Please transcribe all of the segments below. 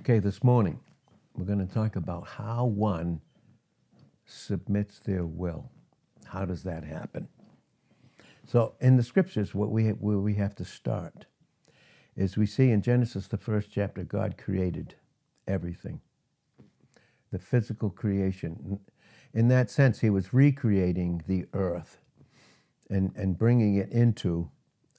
Okay, this morning we're going to talk about how one submits their will. How does that happen? So, in the scriptures, what we where we have to start is we see in Genesis, the first chapter, God created everything, the physical creation. In that sense, He was recreating the earth and, and bringing it into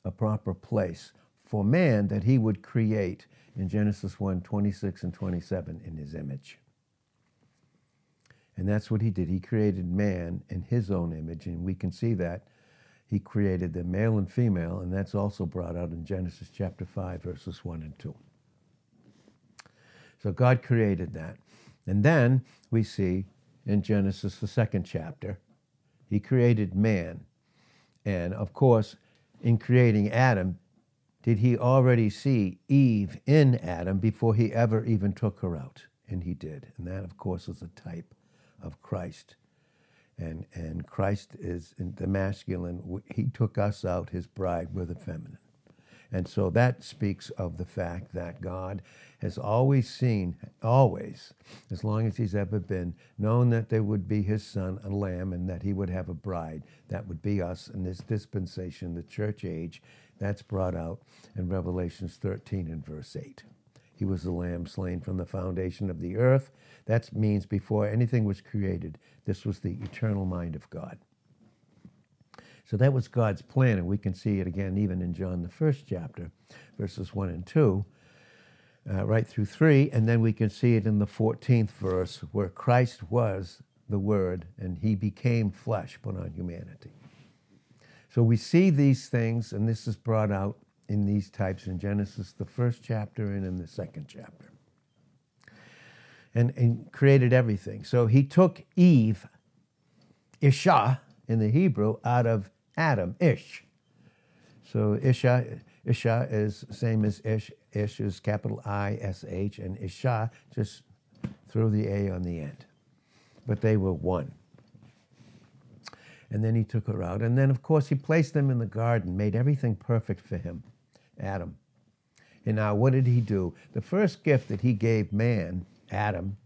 a proper place for man that He would create in Genesis 1 26 and 27 in His image. And that's what He did. He created man in His own image, and we can see that he created the male and female, and that's also brought out in Genesis chapter 5, verses 1 and 2. So God created that. And then we see in Genesis, the second chapter, he created man. And of course, in creating Adam, did he already see Eve in Adam before he ever even took her out? And he did. And that, of course, is a type of Christ and and Christ is the masculine. He took us out, His bride, with the feminine, and so that speaks of the fact that God has always seen, always, as long as He's ever been, known that there would be His Son, a Lamb, and that He would have a bride. That would be us in this dispensation, the church age. That's brought out in Revelations 13 and verse 8. He was the lamb slain from the foundation of the earth. That means before anything was created, this was the eternal mind of God. So that was God's plan, and we can see it again even in John, the first chapter, verses 1 and 2, uh, right through 3. And then we can see it in the 14th verse, where Christ was the Word and he became flesh, put on humanity. So we see these things, and this is brought out in these types in Genesis, the first chapter and in the second chapter. And, and created everything. So he took Eve, Isha in the Hebrew, out of Adam, Ish. So Isha, Isha is same as Ish. Ish is capital I S H, and Isha just threw the A on the end. But they were one. And then he took her out. And then, of course, he placed them in the garden, made everything perfect for him. Adam. And now, what did he do? The first gift that he gave man, Adam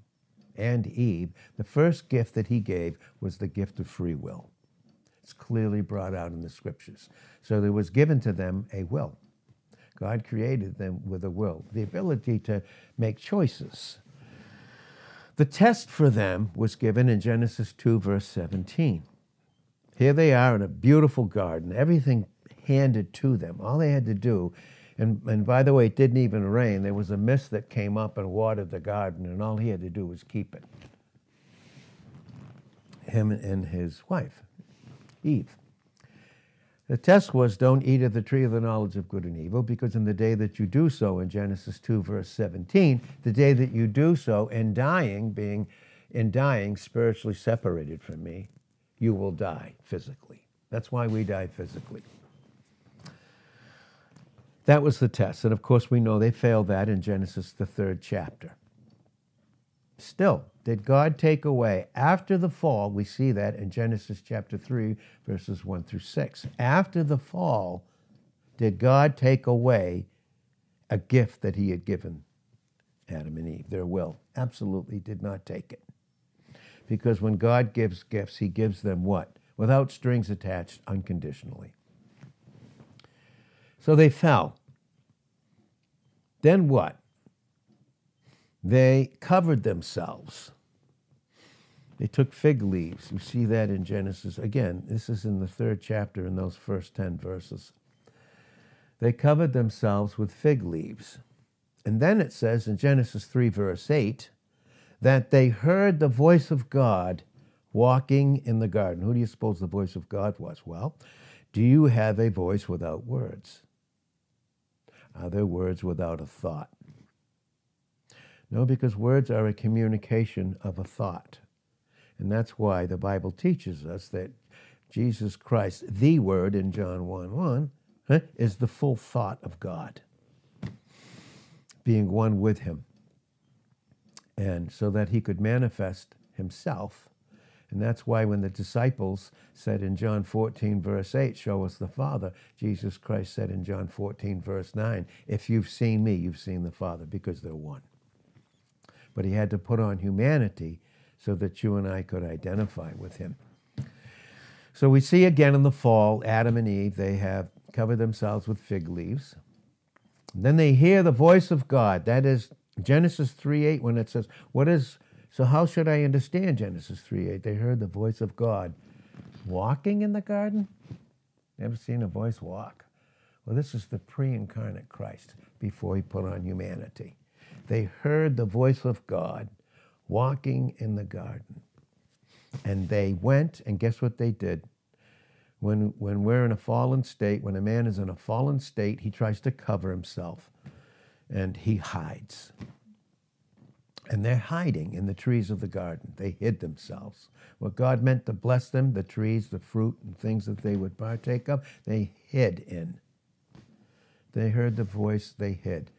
and Eve, the first gift that he gave was the gift of free will. It's clearly brought out in the scriptures. So there was given to them a will. God created them with a will, the ability to make choices. The test for them was given in Genesis 2, verse 17. Here they are in a beautiful garden, everything handed to them. All they had to do, and, and by the way, it didn't even rain. There was a mist that came up and watered the garden, and all he had to do was keep it. Him and his wife, Eve. The test was don't eat of the tree of the knowledge of good and evil, because in the day that you do so, in Genesis 2, verse 17, the day that you do so, in dying, being in dying spiritually separated from me, you will die physically. That's why we die physically. That was the test. And of course, we know they failed that in Genesis, the third chapter. Still, did God take away, after the fall, we see that in Genesis chapter 3, verses 1 through 6. After the fall, did God take away a gift that he had given Adam and Eve, their will? Absolutely did not take it. Because when God gives gifts, he gives them what? Without strings attached, unconditionally. So they fell. Then what? They covered themselves. They took fig leaves. You see that in Genesis. Again, this is in the third chapter in those first 10 verses. They covered themselves with fig leaves. And then it says in Genesis 3, verse 8, that they heard the voice of God walking in the garden. Who do you suppose the voice of God was? Well, do you have a voice without words? Are there words without a thought? No, because words are a communication of a thought. And that's why the Bible teaches us that Jesus Christ, the Word in John 1 1, is the full thought of God, being one with Him. And so that He could manifest Himself and that's why when the disciples said in John 14, verse 8, Show us the Father, Jesus Christ said in John 14, verse 9, If you've seen me, you've seen the Father, because they're one. but he had to put on humanity so that you and I could identify with him. So we see again in the fall, Adam and Eve, they have covered themselves with fig leaves. Then they hear the voice of God. That is Genesis 3 8, when it says, What is, so how should I understand Genesis 3 8? They heard the voice of God walking in the garden. Never seen a voice walk? Well, this is the pre incarnate Christ before he put on humanity. They heard the voice of God walking in the garden. And they went, and guess what they did? When, when we're in a fallen state, when a man is in a fallen state, he tries to cover himself and he hides. And they're hiding in the trees of the garden. They hid themselves. What God meant to bless them, the trees, the fruit, and things that they would partake of, they hid in. They heard the voice, they hid.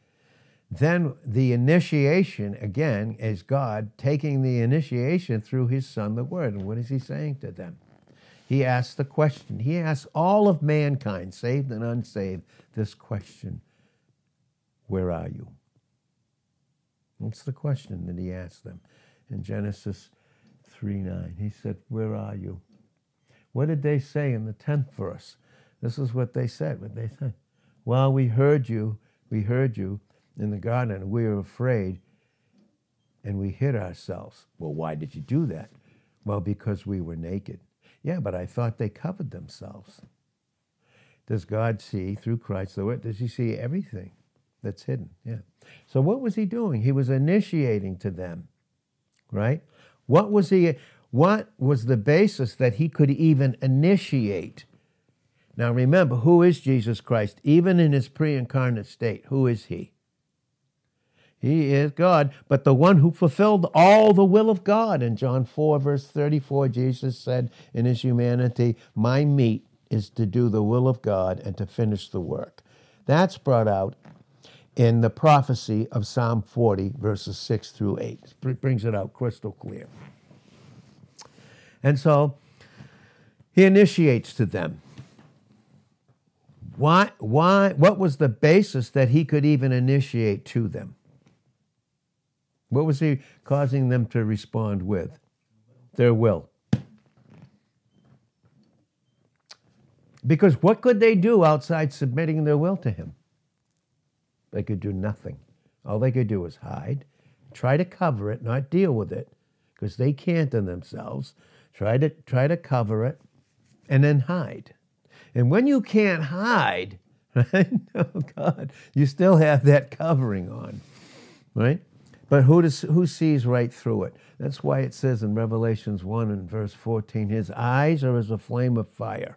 Then the initiation, again, is God taking the initiation through his Son, the Word. And what is he saying to them? He asks the question. He asks all of mankind, saved and unsaved, this question Where are you? That's the question that he asked them in Genesis 3 9. He said, Where are you? What did they say in the 10th verse? This is what they said. What they said. Well, we heard you. We heard you in the garden, and we were afraid, and we hid ourselves. Well, why did you do that? Well, because we were naked. Yeah, but I thought they covered themselves. Does God see through Christ the Word? Does He see everything that's hidden? Yeah. So what was He doing? He was initiating to them, right? What was He? What was the basis that He could even initiate? Now remember, who is Jesus Christ? Even in His pre-incarnate state, who is He? He is God, but the one who fulfilled all the will of God. In John 4, verse 34, Jesus said in his humanity, My meat is to do the will of God and to finish the work. That's brought out in the prophecy of Psalm 40, verses 6 through 8. It brings it out crystal clear. And so he initiates to them. Why, why, what was the basis that he could even initiate to them? What was he causing them to respond with? Their will. Because what could they do outside submitting their will to him? They could do nothing. All they could do was hide, try to cover it, not deal with it, because they can't in themselves. Try to try to cover it, and then hide. And when you can't hide, right? Oh God, you still have that covering on, right? But who, does, who sees right through it? That's why it says in Revelations 1 and verse 14, his eyes are as a flame of fire.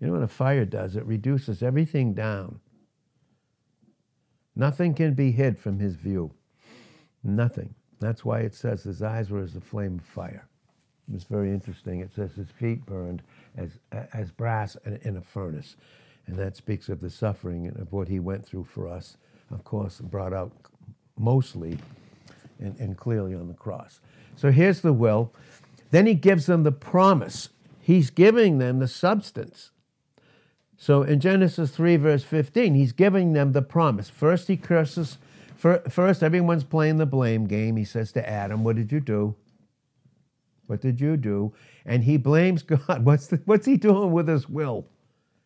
You know what a fire does? It reduces everything down. Nothing can be hid from his view. Nothing. That's why it says his eyes were as a flame of fire. It's very interesting. It says his feet burned as, as brass in a furnace. And that speaks of the suffering and of what he went through for us. Of course, brought out mostly and, and clearly on the cross. So here's the will. Then he gives them the promise. He's giving them the substance. So in Genesis 3, verse 15, he's giving them the promise. First, he curses. First, everyone's playing the blame game. He says to Adam, What did you do? What did you do? And he blames God. What's, the, what's he doing with his will?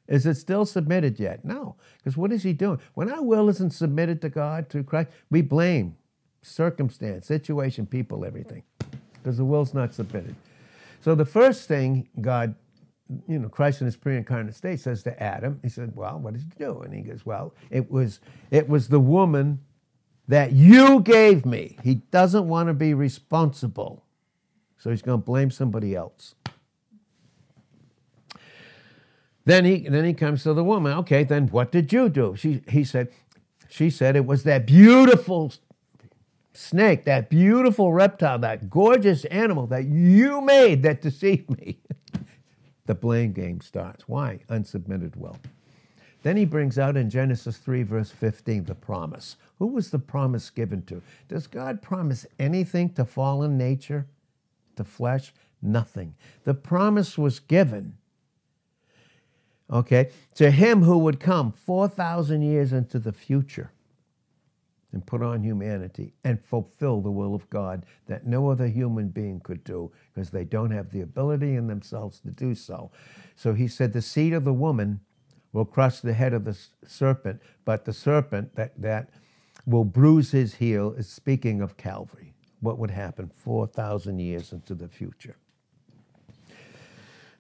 Is it still submitted yet? No. Because what is he doing? When our will isn't submitted to God through Christ, we blame circumstance, situation, people, everything. Because the will's not submitted. So the first thing God, you know, Christ in his pre-incarnate state says to Adam, he said, Well, what did you do? And he goes, Well, it was it was the woman that you gave me. He doesn't want to be responsible. So he's going to blame somebody else. Then he, then he comes to the woman. Okay, then what did you do? She, he said, she said it was that beautiful snake, that beautiful reptile, that gorgeous animal that you made that deceived me. the blame game starts. Why? Unsubmitted will. Then he brings out in Genesis 3, verse 15, the promise. Who was the promise given to? Does God promise anything to fallen nature, to flesh? Nothing. The promise was given okay, to him who would come 4,000 years into the future. And put on humanity and fulfill the will of God that no other human being could do because they don't have the ability in themselves to do so. So he said, The seed of the woman will crush the head of the serpent, but the serpent that, that will bruise his heel is speaking of Calvary, what would happen 4,000 years into the future.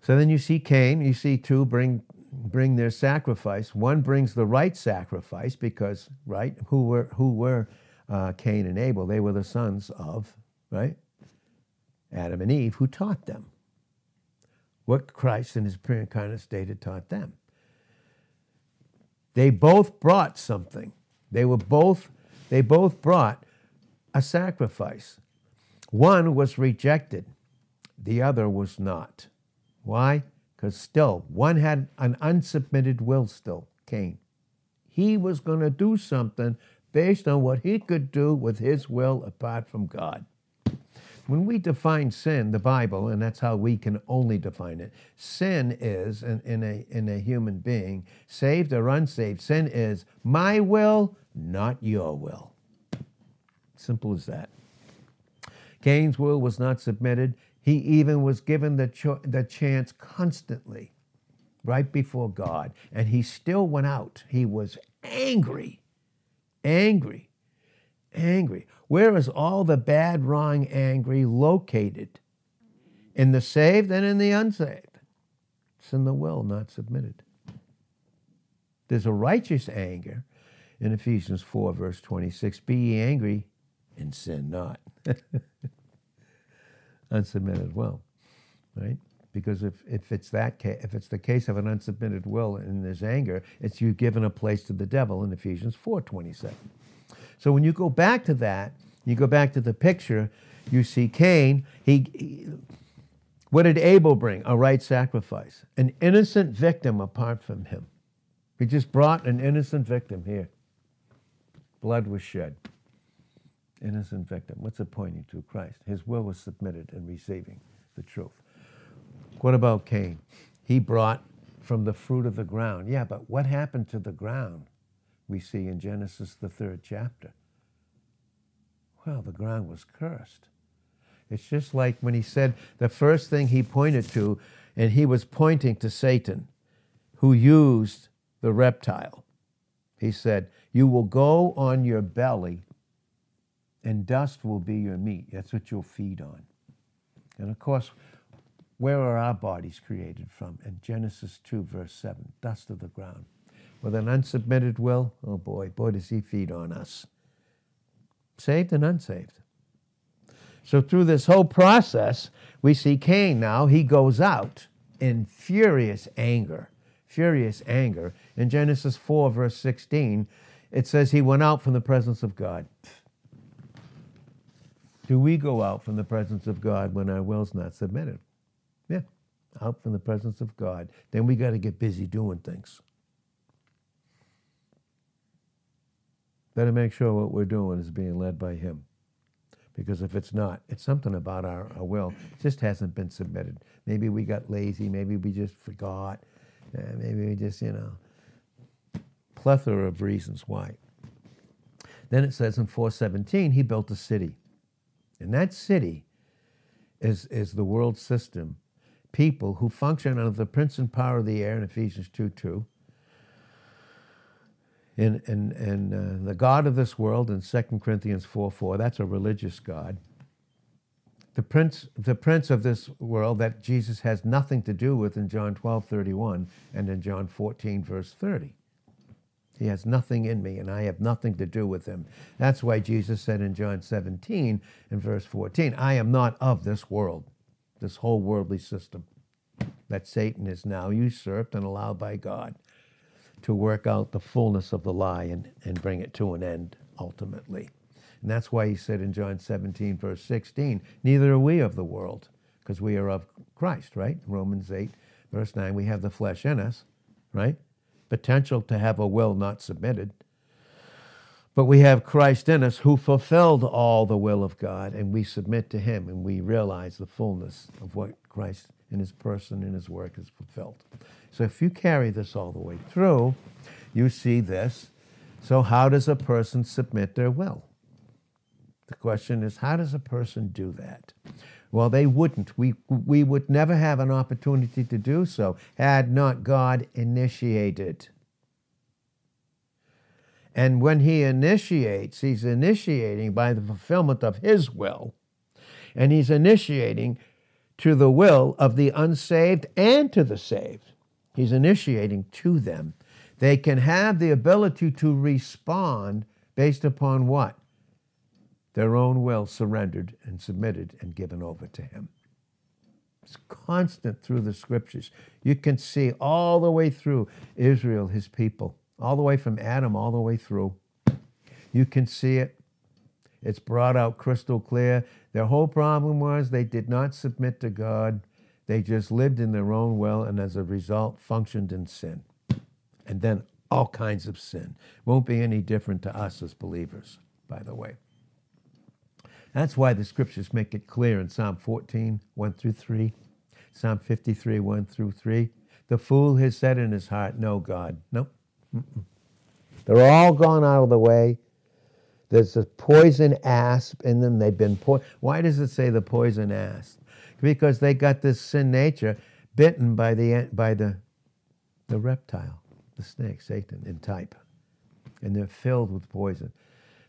So then you see Cain, you see two bring bring their sacrifice. One brings the right sacrifice because, right, who were, who were uh, Cain and Abel? They were the sons of, right, Adam and Eve, who taught them what Christ in his pre-incarnate state had taught them. They both brought something. They were both, they both brought a sacrifice. One was rejected, the other was not. Why? Because still, one had an unsubmitted will still, Cain. He was going to do something based on what he could do with his will apart from God. When we define sin, the Bible, and that's how we can only define it, sin is, in, in, a, in a human being, saved or unsaved, sin is my will, not your will. Simple as that. Cain's will was not submitted. He even was given the, cho- the chance constantly right before God, and he still went out. He was angry, angry, angry. Where is all the bad, wrong, angry located? In the saved and in the unsaved. It's in the will, not submitted. There's a righteous anger in Ephesians 4, verse 26 Be ye angry and sin not. unsubmitted will, right? Because if, if it's that case, if it's the case of an unsubmitted will and there's anger, it's you've given a place to the devil in Ephesians 4:27. So when you go back to that, you go back to the picture, you see Cain, he, he what did Abel bring? A right sacrifice. An innocent victim apart from him. He just brought an innocent victim here. Blood was shed innocent victim. What's it pointing to? Christ. His will was submitted in receiving the truth. What about Cain? He brought from the fruit of the ground. Yeah, but what happened to the ground? We see in Genesis, the third chapter. Well, the ground was cursed. It's just like when he said the first thing he pointed to, and he was pointing to Satan, who used the reptile. He said, You will go on your belly and dust will be your meat. That's what you'll feed on. And of course, where are our bodies created from? In Genesis 2, verse 7, dust of the ground. With an unsubmitted will, oh boy, boy, does he feed on us. Saved and unsaved. So through this whole process, we see Cain now, he goes out in furious anger. Furious anger. In Genesis 4, verse 16, it says he went out from the presence of God. Do we go out from the presence of God when our will's not submitted? Yeah, out from the presence of God. Then we got to get busy doing things. Better make sure what we're doing is being led by Him. Because if it's not, it's something about our, our will. It just hasn't been submitted. Maybe we got lazy. Maybe we just forgot. Uh, maybe we just, you know, plethora of reasons why. Then it says in 417, he built a city. And that city is, is the world system, people who function under the prince and power of the air in Ephesians 2 2. And, and, and uh, the God of this world in 2 Corinthians 4 4, that's a religious God. The prince, the prince of this world that Jesus has nothing to do with in John 12 31 and in John 14, verse 30. He has nothing in me, and I have nothing to do with him. That's why Jesus said in John 17 and verse 14, I am not of this world, this whole worldly system that Satan is now usurped and allowed by God to work out the fullness of the lie and, and bring it to an end ultimately. And that's why he said in John 17, verse 16, Neither are we of the world, because we are of Christ, right? Romans 8, verse 9, we have the flesh in us, right? Potential to have a will not submitted. But we have Christ in us who fulfilled all the will of God, and we submit to him and we realize the fullness of what Christ in his person and his work has fulfilled. So if you carry this all the way through, you see this So, how does a person submit their will? The question is, how does a person do that? Well, they wouldn't. We, we would never have an opportunity to do so had not God initiated. And when He initiates, He's initiating by the fulfillment of His will, and He's initiating to the will of the unsaved and to the saved. He's initiating to them. They can have the ability to respond based upon what? Their own will surrendered and submitted and given over to Him. It's constant through the scriptures. You can see all the way through Israel, His people, all the way from Adam, all the way through. You can see it. It's brought out crystal clear. Their whole problem was they did not submit to God. They just lived in their own will and as a result functioned in sin. And then all kinds of sin. Won't be any different to us as believers, by the way. That's why the scriptures make it clear in Psalm 14, 1 through 3, Psalm 53, 1 through 3. The fool has said in his heart, No, God. No. Nope. They're all gone out of the way. There's a poison asp in them. They've been po- Why does it say the poison asp? Because they got this sin nature bitten by the by the the reptile, the snake, Satan in type, and they're filled with poison.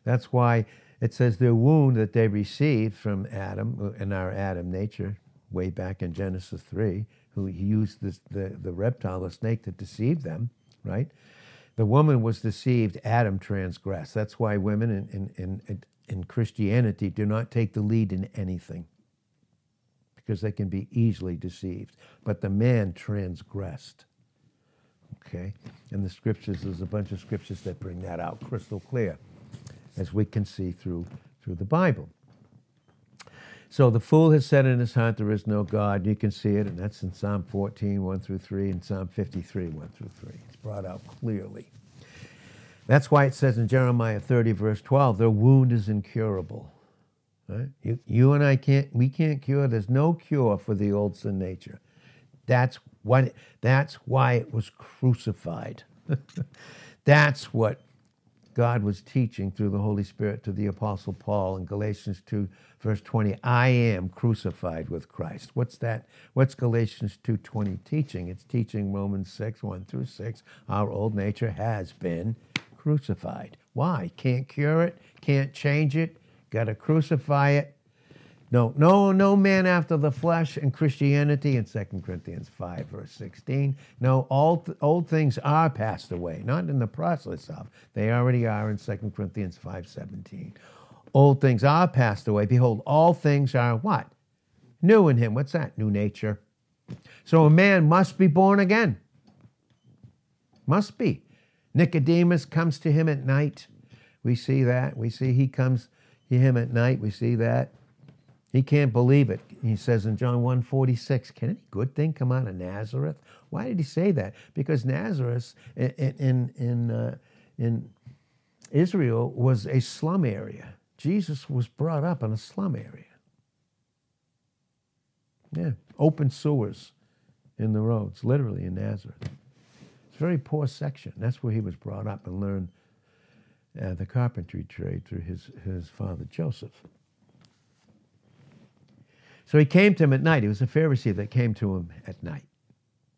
That's why it says the wound that they received from Adam uh, in our Adam nature, way back in Genesis three, who he used this, the the reptile, the snake, to deceive them, right? The woman was deceived, Adam transgressed. That's why women in, in, in, in Christianity do not take the lead in anything because they can be easily deceived. But the man transgressed. Okay? And the scriptures, there's a bunch of scriptures that bring that out crystal clear, as we can see through, through the Bible. So the fool has said in his heart, There is no God. You can see it, and that's in Psalm 14, 1 through 3, and Psalm 53, 1 through 3 It's brought out clearly. That's why it says in Jeremiah 30, verse 12, their wound is incurable. Right? You, you and I can't, we can't cure, there's no cure for the old sin nature. That's, what, that's why it was crucified. that's what God was teaching through the Holy Spirit to the Apostle Paul in Galatians 2, verse 20. I am crucified with Christ. What's that? What's Galatians 2.20 teaching? It's teaching Romans 6, 1 through 6. Our old nature has been crucified. Why? Can't cure it, can't change it, got to crucify it, no, no, no man after the flesh in Christianity in 2 Corinthians 5, verse 16. No, all th- old things are passed away, not in the process of. They already are in 2 Corinthians 5, 17. Old things are passed away. Behold, all things are what? New in him. What's that? New nature. So a man must be born again. Must be. Nicodemus comes to him at night. We see that. We see he comes to him at night. We see that. He can't believe it. He says in John 1:46, "Can any good thing come out of Nazareth?" Why did he say that? Because Nazareth in in in, uh, in Israel was a slum area. Jesus was brought up in a slum area. Yeah, open sewers in the roads, literally in Nazareth. It's a very poor section. That's where he was brought up and learned uh, the carpentry trade through his, his father Joseph. So he came to him at night. He was a Pharisee that came to him at night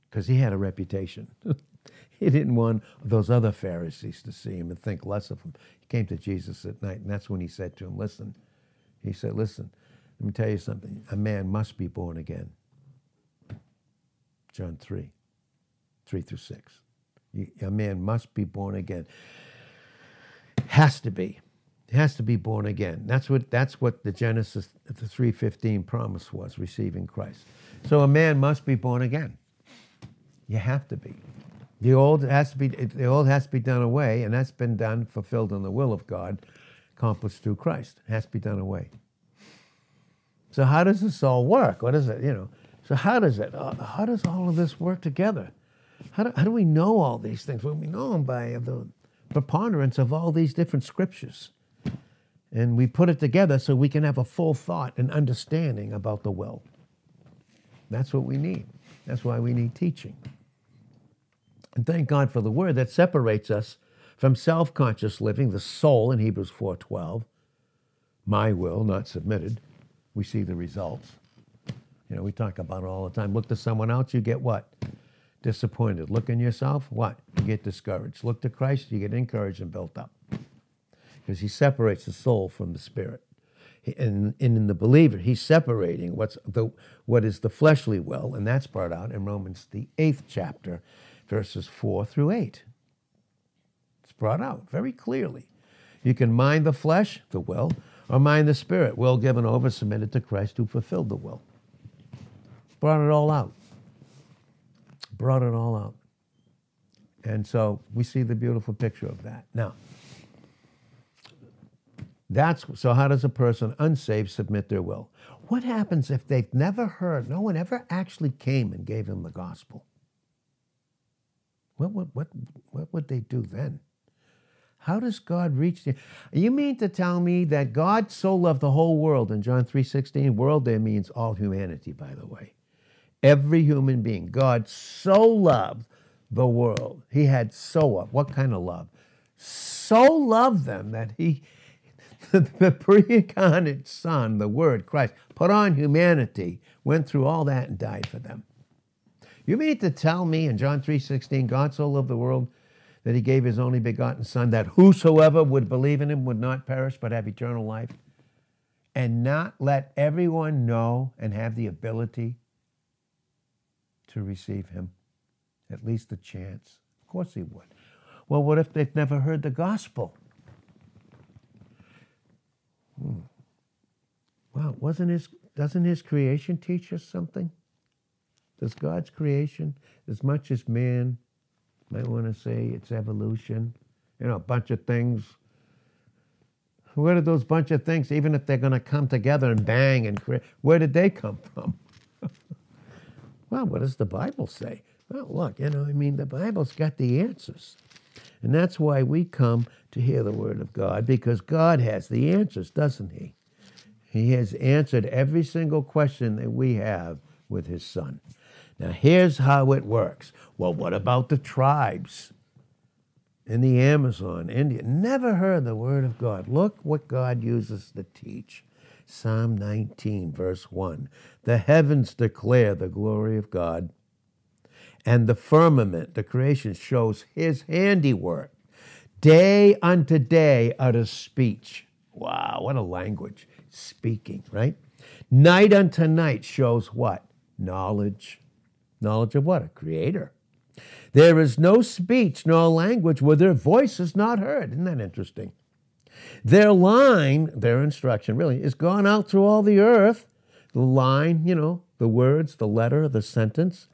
because he had a reputation. he didn't want those other Pharisees to see him and think less of him. He came to Jesus at night, and that's when he said to him, Listen, he said, Listen, let me tell you something. A man must be born again. John 3, 3 through 6. A man must be born again. Has to be. Has to be born again. That's what that's what the Genesis the 315 promise was, receiving Christ. So a man must be born again. You have to be. The old has to be the old has to be done away, and that's been done, fulfilled in the will of God, accomplished through Christ. It has to be done away. So how does this all work? What is it? You know. So how does it? Uh, how does all of this work together? How do, how do we know all these things? Well, we know them by the preponderance of all these different scriptures and we put it together so we can have a full thought and understanding about the will. That's what we need. That's why we need teaching. And thank God for the word that separates us from self-conscious living, the soul in Hebrews 4:12, my will not submitted. We see the results. You know, we talk about it all the time. Look to someone else, you get what? Disappointed. Look in yourself, what? You get discouraged. Look to Christ, you get encouraged and built up. Because he separates the soul from the spirit. And in the believer, he's separating what's the what is the fleshly will, and that's brought out in Romans the eighth chapter, verses four through eight. It's brought out very clearly. You can mind the flesh, the will, or mind the spirit, will given over, submitted to Christ who fulfilled the will. Brought it all out. Brought it all out. And so we see the beautiful picture of that. Now, that's so how does a person unsaved submit their will? What happens if they've never heard, no one ever actually came and gave them the gospel? What would, what, what would they do then? How does God reach the You mean to tell me that God so loved the whole world in John 3:16? World there means all humanity, by the way. Every human being. God so loved the world. He had so what kind of love? So loved them that he the pre-incarnate Son, the Word, Christ, put on humanity, went through all that and died for them. You mean to tell me in John 3:16, God so loved the world that he gave his only begotten Son, that whosoever would believe in him would not perish but have eternal life, and not let everyone know and have the ability to receive him? At least a chance. Of course he would. Well, what if they've never heard the gospel? Hmm. Wow, wasn't his doesn't his creation teach us something? Does God's creation, as much as man might want to say it's evolution, you know, a bunch of things. Where did those bunch of things, even if they're going to come together and bang and create, where did they come from? well, what does the Bible say? Well, look, you know, I mean, the Bible's got the answers. And that's why we come to hear the Word of God, because God has the answers, doesn't He? He has answered every single question that we have with His Son. Now, here's how it works. Well, what about the tribes in the Amazon, India? Never heard the Word of God. Look what God uses to teach. Psalm 19, verse 1. The heavens declare the glory of God and the firmament, the creation, shows his handiwork. Day unto day utters speech. Wow, what a language. Speaking, right? Night unto night shows what? Knowledge. Knowledge of what? A creator. There is no speech nor language where their voice is not heard. Isn't that interesting? Their line, their instruction really, is gone out through all the earth. The line, you know, the words, the letter, the sentence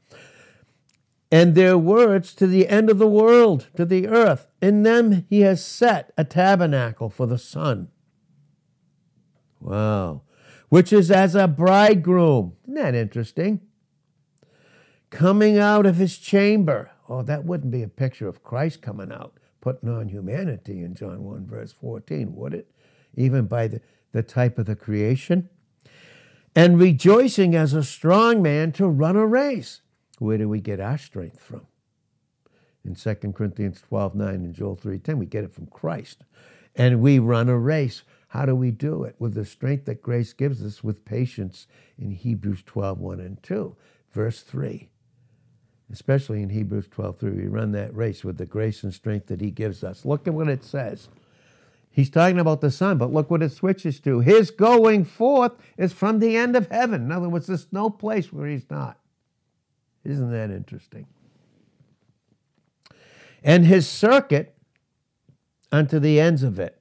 and their words to the end of the world, to the earth. In them he has set a tabernacle for the sun. Wow. Which is as a bridegroom. Isn't that interesting? Coming out of his chamber. Oh, that wouldn't be a picture of Christ coming out, putting on humanity in John 1, verse 14, would it? Even by the, the type of the creation. And rejoicing as a strong man to run a race. Where do we get our strength from? In 2 Corinthians 12 9 and Joel 3 10, we get it from Christ. And we run a race. How do we do it? With the strength that grace gives us with patience in Hebrews 12 1 and 2. Verse 3. Especially in Hebrews 12 3, we run that race with the grace and strength that He gives us. Look at what it says. He's talking about the Son, but look what it switches to. His going forth is from the end of heaven. In other words, there's no place where He's not. Isn't that interesting? And his circuit unto the ends of it.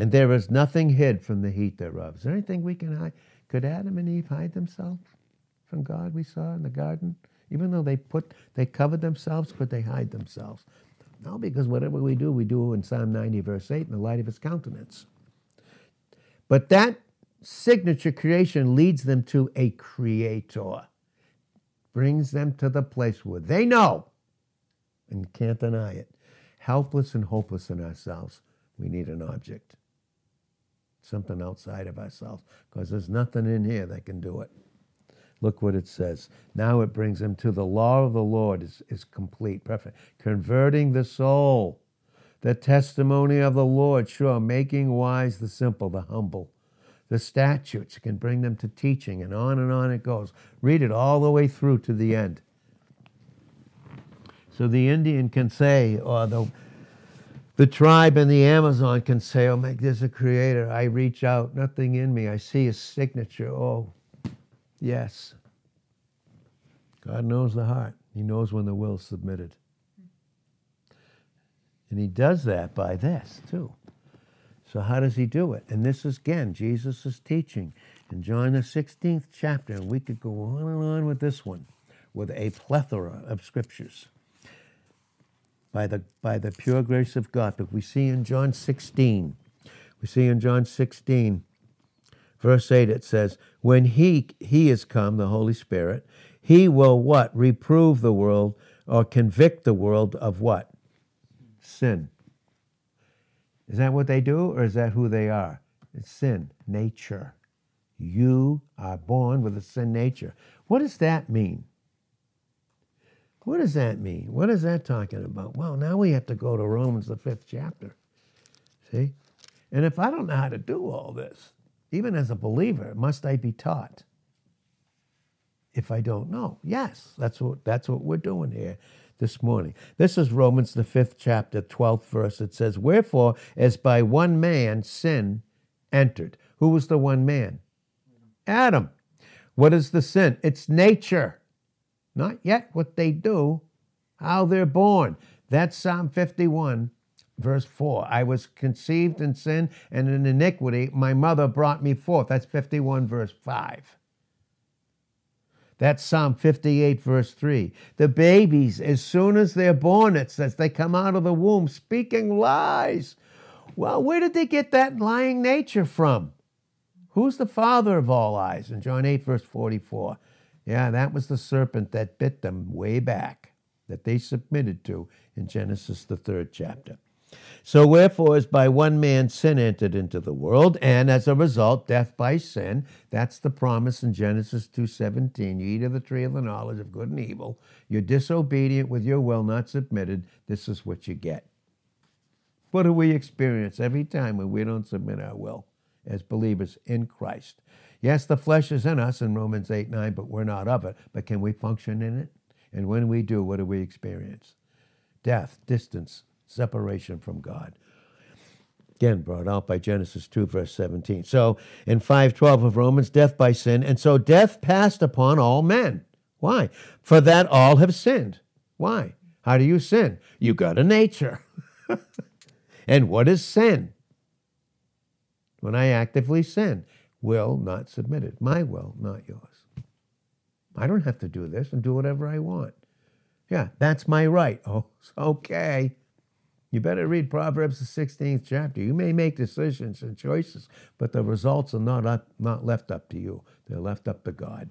And there is nothing hid from the heat thereof. Is there anything we can hide? Could Adam and Eve hide themselves from God we saw in the garden? Even though they put they covered themselves, could they hide themselves? No, because whatever we do, we do in Psalm 90, verse 8, in the light of his countenance. But that signature creation leads them to a creator brings them to the place where they know and can't deny it. Helpless and hopeless in ourselves, we need an object, something outside of ourselves, because there's nothing in here that can do it. Look what it says. Now it brings them to the law of the Lord is, is complete, perfect, converting the soul. The testimony of the Lord, sure, making wise the simple, the humble. The statutes can bring them to teaching, and on and on it goes. Read it all the way through to the end. So the Indian can say, or the, the tribe in the Amazon can say, Oh, make there's a creator. I reach out, nothing in me. I see his signature. Oh, yes. God knows the heart. He knows when the will is submitted. And he does that by this, too. So, how does he do it? And this is again Jesus' is teaching in John the 16th chapter. And we could go on and on with this one with a plethora of scriptures by the, by the pure grace of God. But we see in John 16, we see in John 16, verse 8, it says, When he, he is come, the Holy Spirit, he will what? Reprove the world or convict the world of what? Sin. Is that what they do or is that who they are? It's sin, nature. You are born with a sin nature. What does that mean? What does that mean? What is that talking about? Well, now we have to go to Romans, the fifth chapter. See? And if I don't know how to do all this, even as a believer, must I be taught? If I don't know, yes, that's what that's what we're doing here this morning. This is Romans the fifth chapter, twelfth verse. It says, "Wherefore, as by one man sin entered." Who was the one man? Adam. What is the sin? It's nature. Not yet what they do, how they're born. That's Psalm 51, verse 4. I was conceived in sin and in iniquity. My mother brought me forth. That's 51, verse 5. That's Psalm 58, verse 3. The babies, as soon as they're born, it says they come out of the womb speaking lies. Well, where did they get that lying nature from? Who's the father of all lies? In John 8, verse 44. Yeah, that was the serpent that bit them way back, that they submitted to in Genesis, the third chapter. So wherefore, as by one man sin entered into the world, and as a result, death by sin. That's the promise in Genesis 2.17. You eat of the tree of the knowledge of good and evil. You're disobedient with your will, not submitted. This is what you get. What do we experience every time when we don't submit our will as believers in Christ? Yes, the flesh is in us in Romans 8 9, but we're not of it. But can we function in it? And when we do, what do we experience? Death, distance, separation from God. Again, brought out by Genesis 2, verse 17. So in 512 of Romans, death by sin. And so death passed upon all men. Why? For that all have sinned. Why? How do you sin? You got a nature. and what is sin? When I actively sin, will not submitted. My will, not yours. I don't have to do this and do whatever I want. Yeah, that's my right. Oh, okay. You better read Proverbs the 16th chapter. You may make decisions and choices, but the results are not, up, not left up to you. They're left up to God.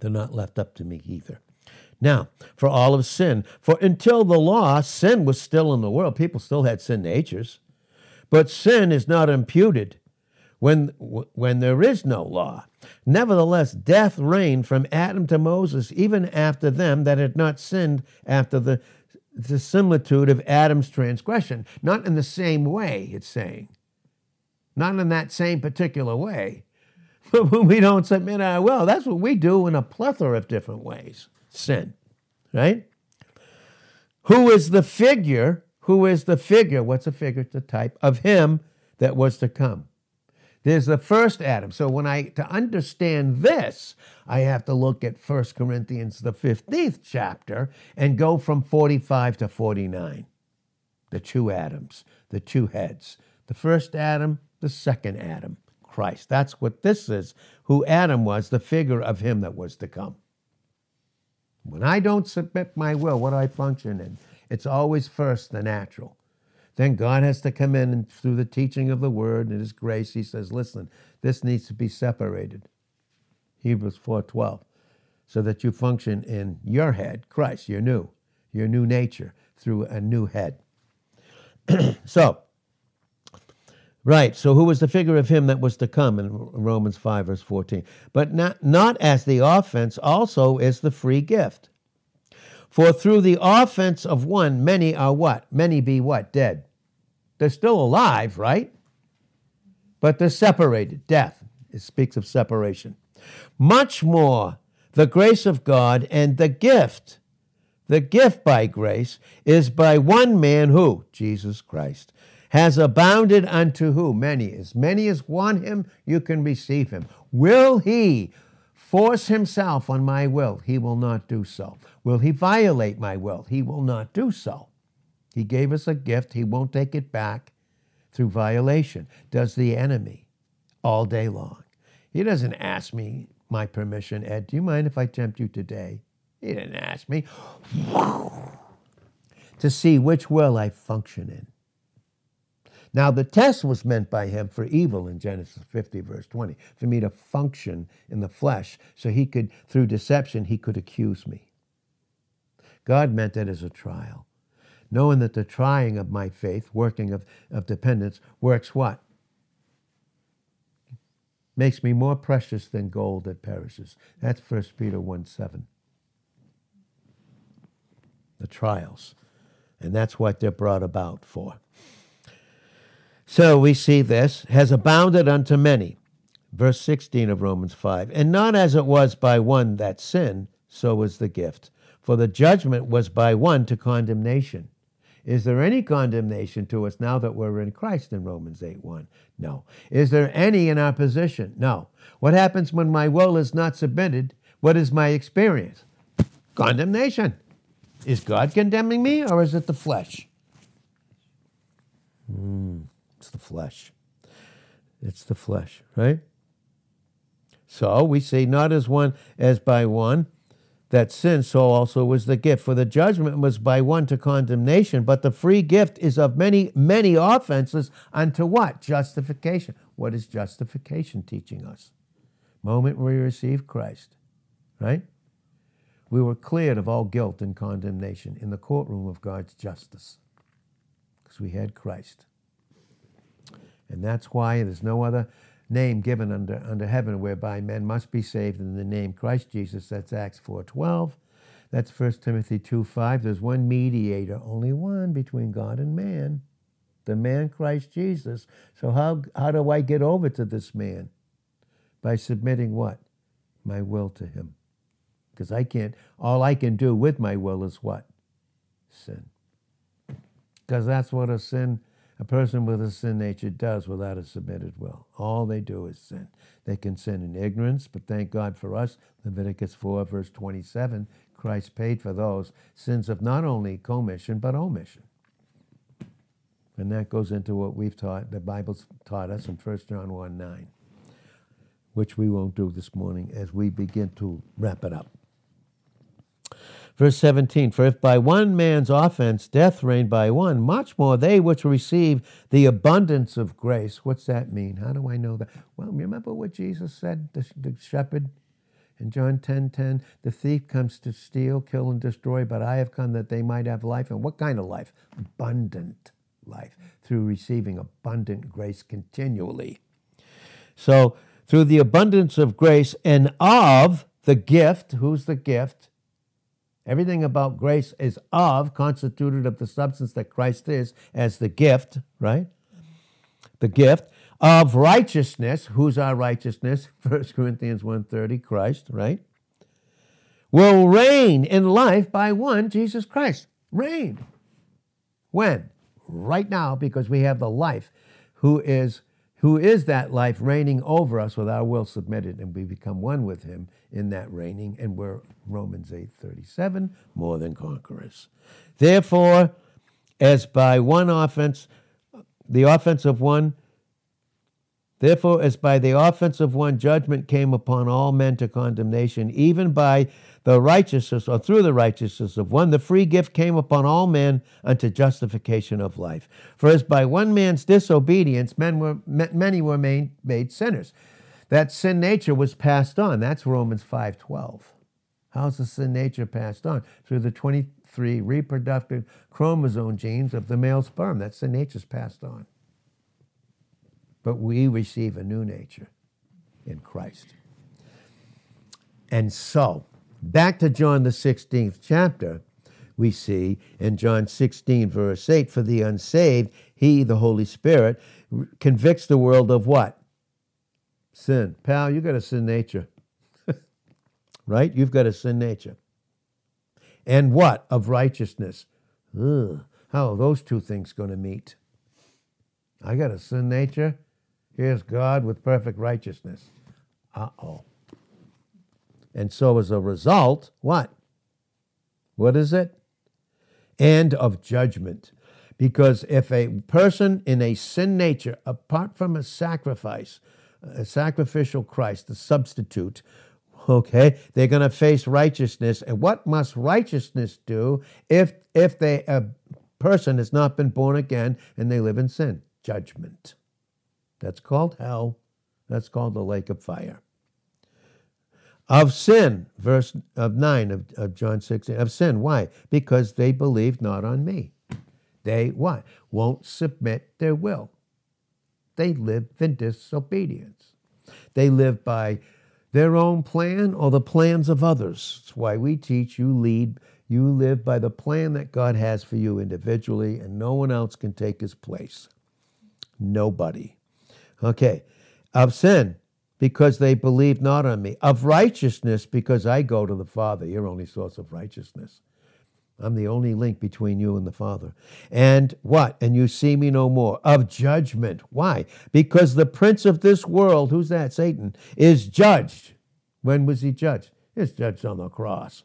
They're not left up to me either. Now, for all of sin, for until the law, sin was still in the world. People still had sin natures. But sin is not imputed when, when there is no law. Nevertheless, death reigned from Adam to Moses, even after them that had not sinned after the, the similitude of Adam's transgression. Not in the same way, it's saying. Not in that same particular way. But when we don't submit our will, that's what we do in a plethora of different ways. Sin, right? Who is the figure? Who is the figure? What's a figure? It's a type of him that was to come. There's the first Adam. So when I to understand this, I have to look at 1 Corinthians the 15th chapter and go from 45 to 49. The two Adams, the two heads. The first Adam, the second Adam, Christ. That's what this is, who Adam was, the figure of him that was to come. When I don't submit my will, what do I function in, it's always first the natural. Then God has to come in and through the teaching of the word and his grace, he says, listen, this needs to be separated. Hebrews 4:12. So that you function in your head, Christ, your new, your new nature, through a new head. so, right, so who was the figure of him that was to come in Romans 5, verse 14? But not, not as the offense, also is the free gift. For through the offense of one, many are what? Many be what? Dead. They're still alive, right? But they're separated. Death. It speaks of separation. Much more, the grace of God and the gift, the gift by grace, is by one man who? Jesus Christ. Has abounded unto who? Many. As many as want him, you can receive him. Will he force himself on my will? He will not do so. Will he violate my will? He will not do so. He gave us a gift, he won't take it back through violation. Does the enemy all day long. He doesn't ask me my permission, Ed. Do you mind if I tempt you today? He didn't ask me to see which will I function in. Now, the test was meant by him for evil in Genesis 50, verse 20, for me to function in the flesh so he could, through deception, he could accuse me. God meant it as a trial, knowing that the trying of my faith, working of, of dependence, works what? Makes me more precious than gold that perishes. That's 1 Peter 1 7. The trials. And that's what they're brought about for. So we see this has abounded unto many. Verse 16 of Romans 5. And not as it was by one that sinned, so was the gift. For the judgment was by one to condemnation. Is there any condemnation to us now that we're in Christ in Romans 8 1? No. Is there any in our position? No. What happens when my will is not submitted? What is my experience? Condemnation. Is God condemning me or is it the flesh? Mm. It's the flesh. It's the flesh, right? So we say, not as one as by one that sin, so also was the gift. For the judgment was by one to condemnation, but the free gift is of many, many offenses unto what? Justification. What is justification teaching us? Moment we receive Christ, right? We were cleared of all guilt and condemnation in the courtroom of God's justice because we had Christ. And that's why there's no other name given under, under heaven whereby men must be saved in the name Christ Jesus. That's Acts 4.12. That's 1 Timothy 2.5. There's one mediator, only one between God and man, the man Christ Jesus. So how, how do I get over to this man? By submitting what? My will to him. Because I can't, all I can do with my will is what? Sin. Because that's what a sin a person with a sin nature does without a submitted will. All they do is sin. They can sin in ignorance, but thank God for us, Leviticus 4, verse 27, Christ paid for those sins of not only commission, but omission. And that goes into what we've taught, the Bible's taught us in 1 John 1 9, which we won't do this morning as we begin to wrap it up. Verse 17 For if by one man's offense death reigned by one, much more they which receive the abundance of grace. What's that mean? How do I know that? Well, remember what Jesus said, the, the shepherd in John 10 10, the thief comes to steal, kill, and destroy, but I have come that they might have life. And what kind of life? Abundant life through receiving abundant grace continually. So, through the abundance of grace and of the gift, who's the gift? Everything about grace is of, constituted of the substance that Christ is as the gift, right? The gift of righteousness. Who's our righteousness? 1 Corinthians 1.30, Christ, right? Will reign in life by one, Jesus Christ. Reign. When? Right now, because we have the life who is who is that life reigning over us with our will submitted, and we become one with him in that reigning, and we're Romans 8 37, more than conquerors. Therefore, as by one offense, the offense of one, therefore, as by the offense of one judgment came upon all men to condemnation, even by the righteousness, or through the righteousness of one, the free gift came upon all men unto justification of life. For as by one man's disobedience, men were, many were made, made sinners. That sin nature was passed on. That's Romans 5.12. How's the sin nature passed on? Through the 23 reproductive chromosome genes of the male sperm. That sin nature's passed on. But we receive a new nature in Christ. And so, back to John the 16th chapter, we see in John 16, verse 8, for the unsaved, he, the Holy Spirit, convicts the world of what? Sin. Pal, you got a sin nature. right? You've got a sin nature. And what? Of righteousness. Ugh. How are those two things going to meet? I got a sin nature. Here's God with perfect righteousness. Uh oh. And so, as a result, what? What is it? And of judgment. Because if a person in a sin nature, apart from a sacrifice, a sacrificial Christ, the substitute, okay, they're going to face righteousness. And what must righteousness do if if they a person has not been born again and they live in sin? Judgment. That's called hell. That's called the lake of fire of sin, verse of 9 of, of John 16, of sin. Why? Because they believe not on me. They what? Won't submit their will. They live in disobedience. They live by their own plan or the plans of others. That's why we teach you lead, you live by the plan that God has for you individually, and no one else can take his place. Nobody. Okay. Of sin, because they believe not on me. Of righteousness, because I go to the Father, your only source of righteousness. I'm the only link between you and the Father. And what? And you see me no more. Of judgment. Why? Because the prince of this world, who's that? Satan, is judged. When was he judged? He's judged on the cross.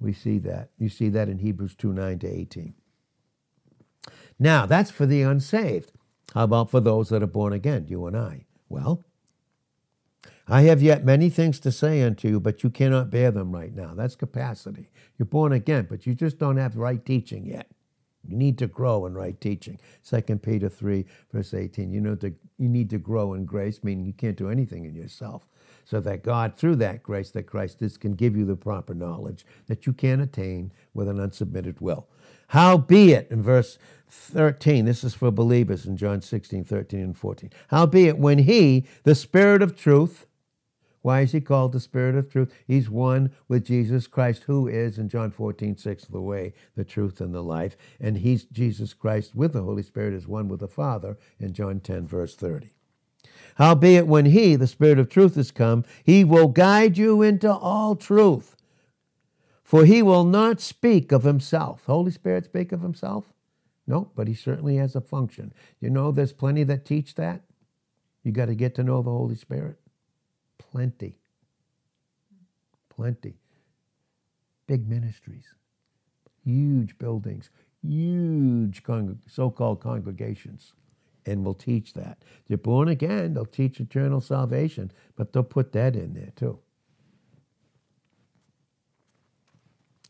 We see that. You see that in Hebrews 2 9 to 18. Now, that's for the unsaved. How about for those that are born again, you and I? Well, I have yet many things to say unto you, but you cannot bear them right now. That's capacity. You're born again, but you just don't have right teaching yet. You need to grow in right teaching. 2 Peter 3, verse 18. You know, to, you need to grow in grace, meaning you can't do anything in yourself. So that God, through that grace that Christ is, can give you the proper knowledge that you can attain with an unsubmitted will. How be it, in verse 13, this is for believers in John 16, 13, and 14. How be it when he, the Spirit of truth, why is he called the Spirit of truth? He's one with Jesus Christ, who is, in John 14, 6, the way, the truth, and the life. And he's Jesus Christ with the Holy Spirit is one with the Father in John 10, verse 30. Howbeit, when he, the Spirit of truth, is come, he will guide you into all truth. For he will not speak of himself. Holy Spirit speak of himself? No, but he certainly has a function. You know, there's plenty that teach that. You got to get to know the Holy Spirit. Plenty. Plenty. Big ministries, huge buildings, huge con- so called congregations, and will teach that. They're born again, they'll teach eternal salvation, but they'll put that in there too.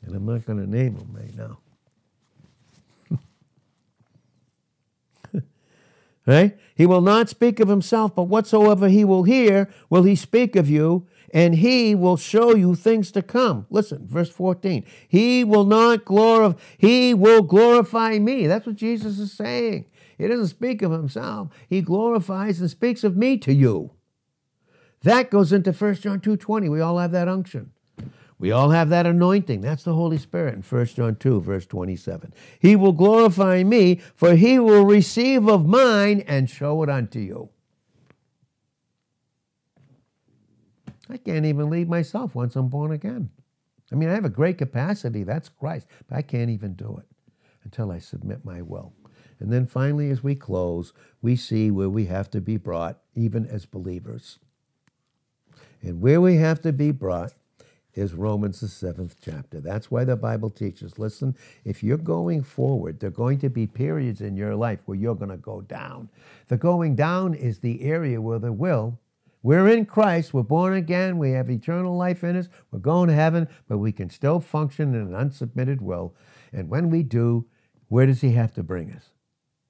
And I'm not going to name them right now. Right? He will not speak of himself, but whatsoever he will hear, will he speak of you, and he will show you things to come. Listen, verse 14. He will not glorify, he will glorify me. That's what Jesus is saying. He doesn't speak of himself. He glorifies and speaks of me to you. That goes into 1 John 2:20. We all have that unction. We all have that anointing. That's the Holy Spirit in 1 John 2, verse 27. He will glorify me, for he will receive of mine and show it unto you. I can't even lead myself once I'm born again. I mean, I have a great capacity. That's Christ. But I can't even do it until I submit my will. And then finally, as we close, we see where we have to be brought, even as believers. And where we have to be brought is Romans, the seventh chapter. That's why the Bible teaches listen, if you're going forward, there are going to be periods in your life where you're going to go down. The going down is the area where the will, we're in Christ, we're born again, we have eternal life in us, we're going to heaven, but we can still function in an unsubmitted will. And when we do, where does He have to bring us?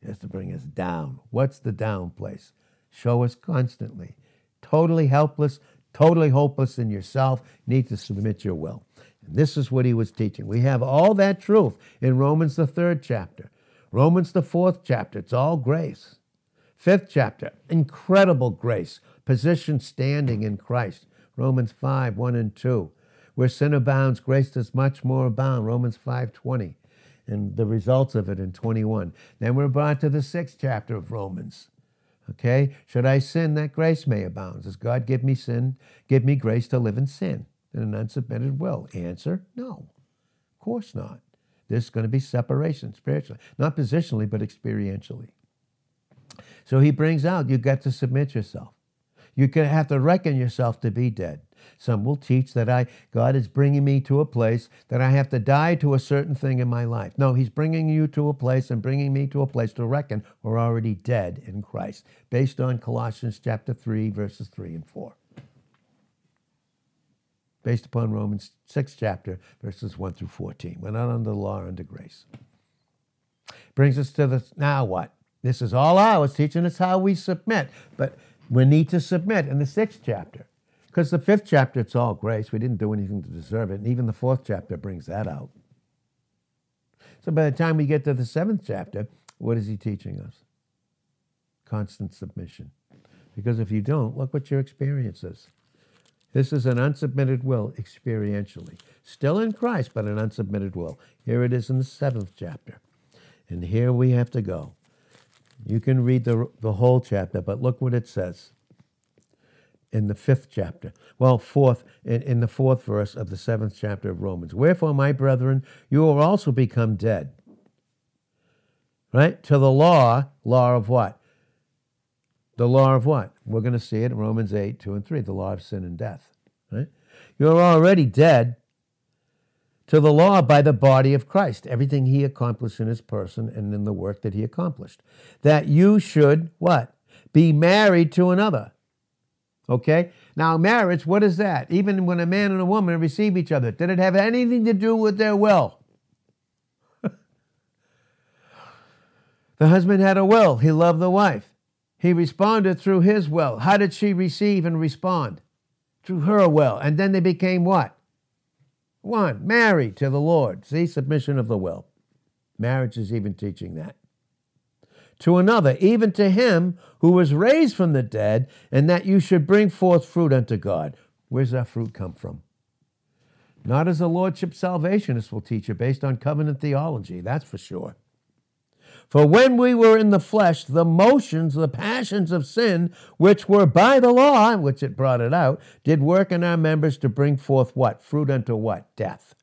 He has to bring us down. What's the down place? Show us constantly. Totally helpless, totally hopeless in yourself, you need to submit your will. And this is what he was teaching. We have all that truth in Romans, the third chapter, Romans, the fourth chapter. It's all grace. Fifth chapter, incredible grace, position standing in Christ. Romans 5, 1 and 2. Where sin abounds, grace does much more abound. Romans 5.20. And the results of it in 21. Then we're brought to the sixth chapter of Romans. Okay? Should I sin that grace may abound? Does God give me sin, give me grace to live in sin in an unsubmitted will? Answer, no. Of course not. There's going to be separation spiritually, not positionally, but experientially. So he brings out you got to submit yourself. You have to reckon yourself to be dead. Some will teach that I God is bringing me to a place that I have to die to a certain thing in my life. No, he's bringing you to a place and bringing me to a place to reckon we're already dead in Christ, based on Colossians chapter 3 verses 3 and 4. Based upon Romans 6 chapter verses 1 through 14. We're not under the law, under grace. Brings us to the now what? This is all ours, teaching us how we submit. But we need to submit in the sixth chapter. Because the fifth chapter, it's all grace. We didn't do anything to deserve it. And even the fourth chapter brings that out. So by the time we get to the seventh chapter, what is he teaching us? Constant submission. Because if you don't, look what your experience is. This is an unsubmitted will experientially. Still in Christ, but an unsubmitted will. Here it is in the seventh chapter. And here we have to go. You can read the, the whole chapter, but look what it says in the fifth chapter. Well, fourth, in, in the fourth verse of the seventh chapter of Romans. Wherefore, my brethren, you will also become dead. Right? To the law, law of what? The law of what? We're going to see it in Romans 8, 2 and 3, the law of sin and death. Right? You're already dead to the law by the body of Christ, everything he accomplished in his person and in the work that he accomplished. That you should what? Be married to another Okay? Now, marriage, what is that? Even when a man and a woman receive each other, did it have anything to do with their will? the husband had a will. He loved the wife. He responded through his will. How did she receive and respond? Through her will. And then they became what? One, married to the Lord. See, submission of the will. Marriage is even teaching that to another, even to him who was raised from the dead, and that you should bring forth fruit unto God. Where's that fruit come from? Not as a lordship salvationist will teach you, based on covenant theology, that's for sure. For when we were in the flesh, the motions, the passions of sin, which were by the law, which it brought it out, did work in our members to bring forth what? Fruit unto what? Death.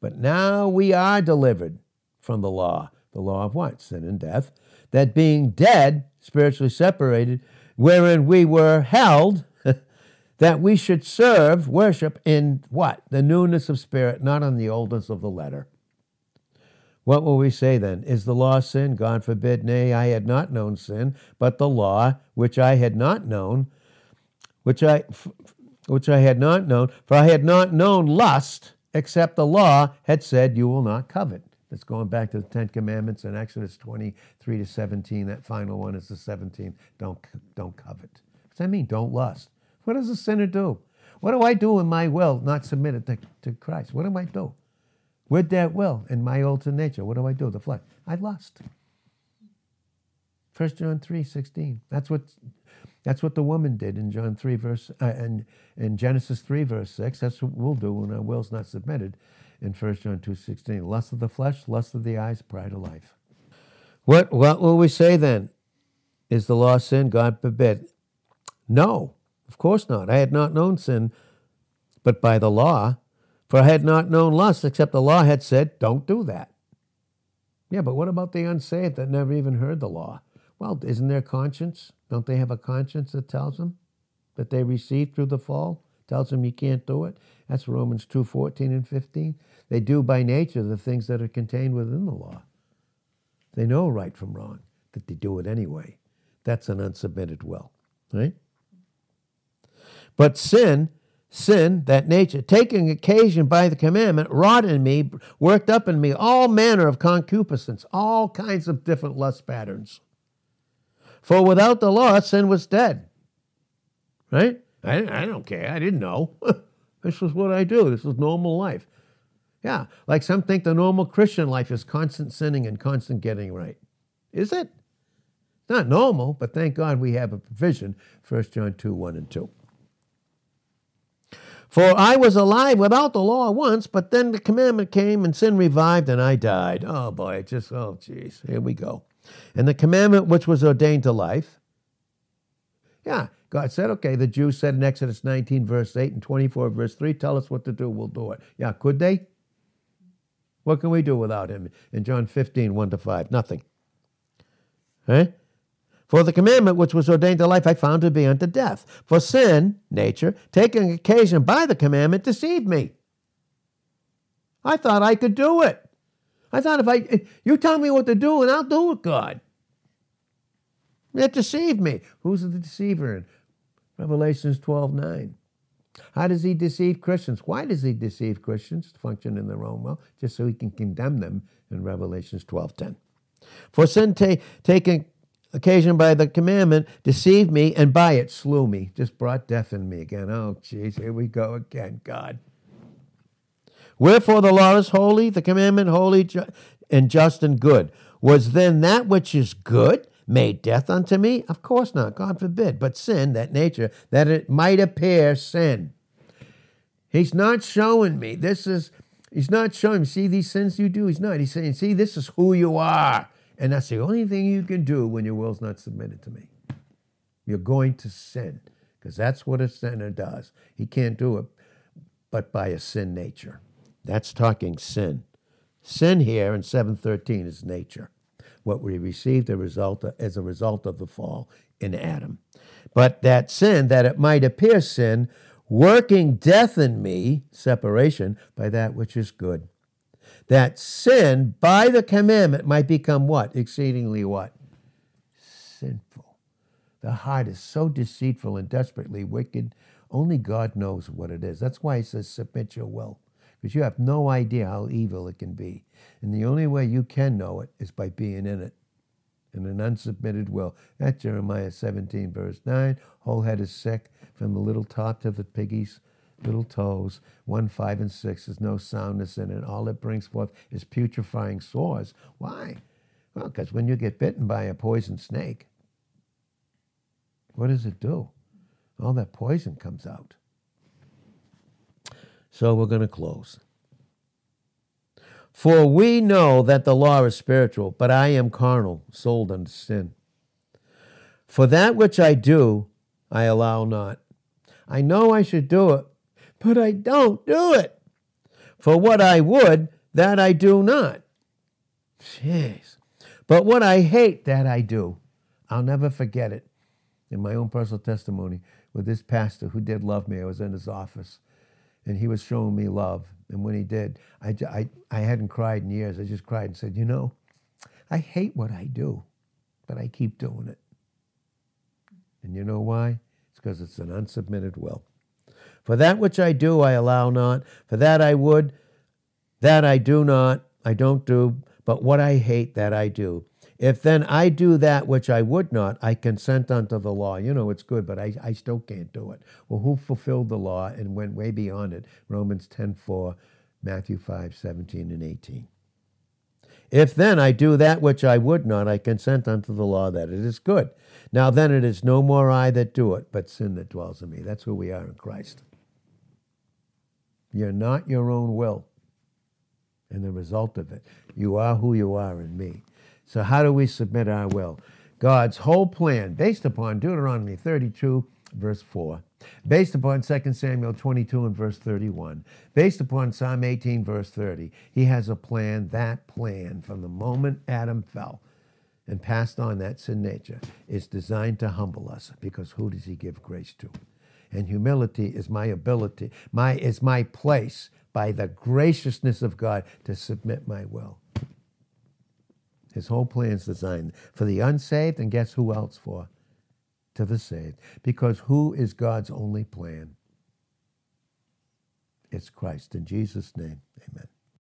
But now we are delivered from the law. The law of what? Sin and death that being dead, spiritually separated, wherein we were held, that we should serve, worship in what? The newness of spirit, not on the oldness of the letter. What will we say then? Is the law sin? God forbid. Nay, I had not known sin, but the law, which I had not known, which I, which I had not known, for I had not known lust, except the law had said, You will not covet. It's going back to the Ten Commandments in Exodus 23 to 17. That final one is the 17th. Don't, don't covet. What does that mean? Don't lust. What does a sinner do? What do I do in my will not submitted to, to Christ? What do I do? With that will, in my old nature, what do I do? The flesh. I lust. 1 John 3, 16. That's what, that's what the woman did in John 3, verse, uh, and in Genesis 3, verse 6. That's what we'll do when our will's not submitted in 1 John 2.16. Lust of the flesh, lust of the eyes, pride of life. What, what will we say then? Is the law sin? God forbid. No, of course not. I had not known sin, but by the law. For I had not known lust, except the law had said, don't do that. Yeah, but what about the unsaved that never even heard the law? Well, isn't their conscience? Don't they have a conscience that tells them that they received through the fall? Tells them you can't do it? That's Romans 2 14 and 15. They do by nature the things that are contained within the law. They know right from wrong, but they do it anyway. That's an unsubmitted will, right? But sin, sin, that nature, taking occasion by the commandment, wrought in me, worked up in me all manner of concupiscence, all kinds of different lust patterns. For without the law, sin was dead. Right? I, I don't care. I didn't know. This is what I do. This is normal life. Yeah, like some think the normal Christian life is constant sinning and constant getting right. Is it? Not normal, but thank God we have a provision, 1 John 2 1 and 2. For I was alive without the law once, but then the commandment came and sin revived and I died. Oh boy, just, oh jeez, here we go. And the commandment which was ordained to life, yeah, God said, okay, the Jews said in Exodus 19, verse 8 and 24, verse 3, tell us what to do, we'll do it. Yeah, could they? What can we do without him? In John 15, 1 to 5, nothing. Eh? For the commandment which was ordained to life I found to be unto death. For sin, nature, taking occasion by the commandment, deceived me. I thought I could do it. I thought if I, you tell me what to do and I'll do it, God. It deceived me. Who's the deceiver Revelations 12 9? How does he deceive Christians? Why does he deceive Christians to function in their own will? Just so he can condemn them in Revelations 12 10. For sin ta- taking occasioned by the commandment, deceived me, and by it slew me. Just brought death in me again. Oh, jeez, here we go again, God. Wherefore the law is holy, the commandment holy and just and good. Was then that which is good made death unto me? Of course not, God forbid. But sin, that nature, that it might appear sin. He's not showing me. This is, he's not showing me. See these sins you do? He's not. He's saying, see, this is who you are. And that's the only thing you can do when your will's not submitted to me. You're going to sin, because that's what a sinner does. He can't do it but by a sin nature. That's talking sin. Sin here in 713 is nature, what we received a result of, as a result of the fall in Adam. But that sin, that it might appear sin, working death in me, separation, by that which is good that sin by the commandment might become what? Exceedingly what? Sinful. The heart is so deceitful and desperately wicked, only God knows what it is. That's why he says, submit your will, because you have no idea how evil it can be. And the only way you can know it is by being in it. In an unsubmitted will. That's Jeremiah 17, verse 9. Whole head is sick from the little top to the piggy's little toes. One, five, and six, there's no soundness in it. All it brings forth is putrefying sores. Why? Well, because when you get bitten by a poison snake, what does it do? All that poison comes out. So we're going to close. For we know that the law is spiritual, but I am carnal, sold unto sin. For that which I do, I allow not. I know I should do it, but I don't do it. For what I would, that I do not. Jeez. But what I hate, that I do. I'll never forget it. In my own personal testimony, with this pastor who did love me, I was in his office and he was showing me love. And when he did, I, I, I hadn't cried in years. I just cried and said, You know, I hate what I do, but I keep doing it. And you know why? It's because it's an unsubmitted will. For that which I do, I allow not. For that I would, that I do not, I don't do. But what I hate, that I do. If then I do that which I would not, I consent unto the law. You know, it's good, but I, I still can't do it. Well, who fulfilled the law and went way beyond it? Romans 10 4, Matthew 5 17 and 18. If then I do that which I would not, I consent unto the law that it is good. Now then it is no more I that do it, but sin that dwells in me. That's who we are in Christ. You're not your own will. And the result of it, you are who you are in me. So, how do we submit our will? God's whole plan, based upon Deuteronomy 32, verse 4, based upon 2 Samuel 22 and verse 31, based upon Psalm 18, verse 30, he has a plan. That plan, from the moment Adam fell and passed on that sin nature, is designed to humble us because who does he give grace to? and humility is my ability, my is my place by the graciousness of God to submit my will. His whole plan is designed for the unsaved, and guess who else for? To the saved. Because who is God's only plan? It's Christ. In Jesus' name, amen.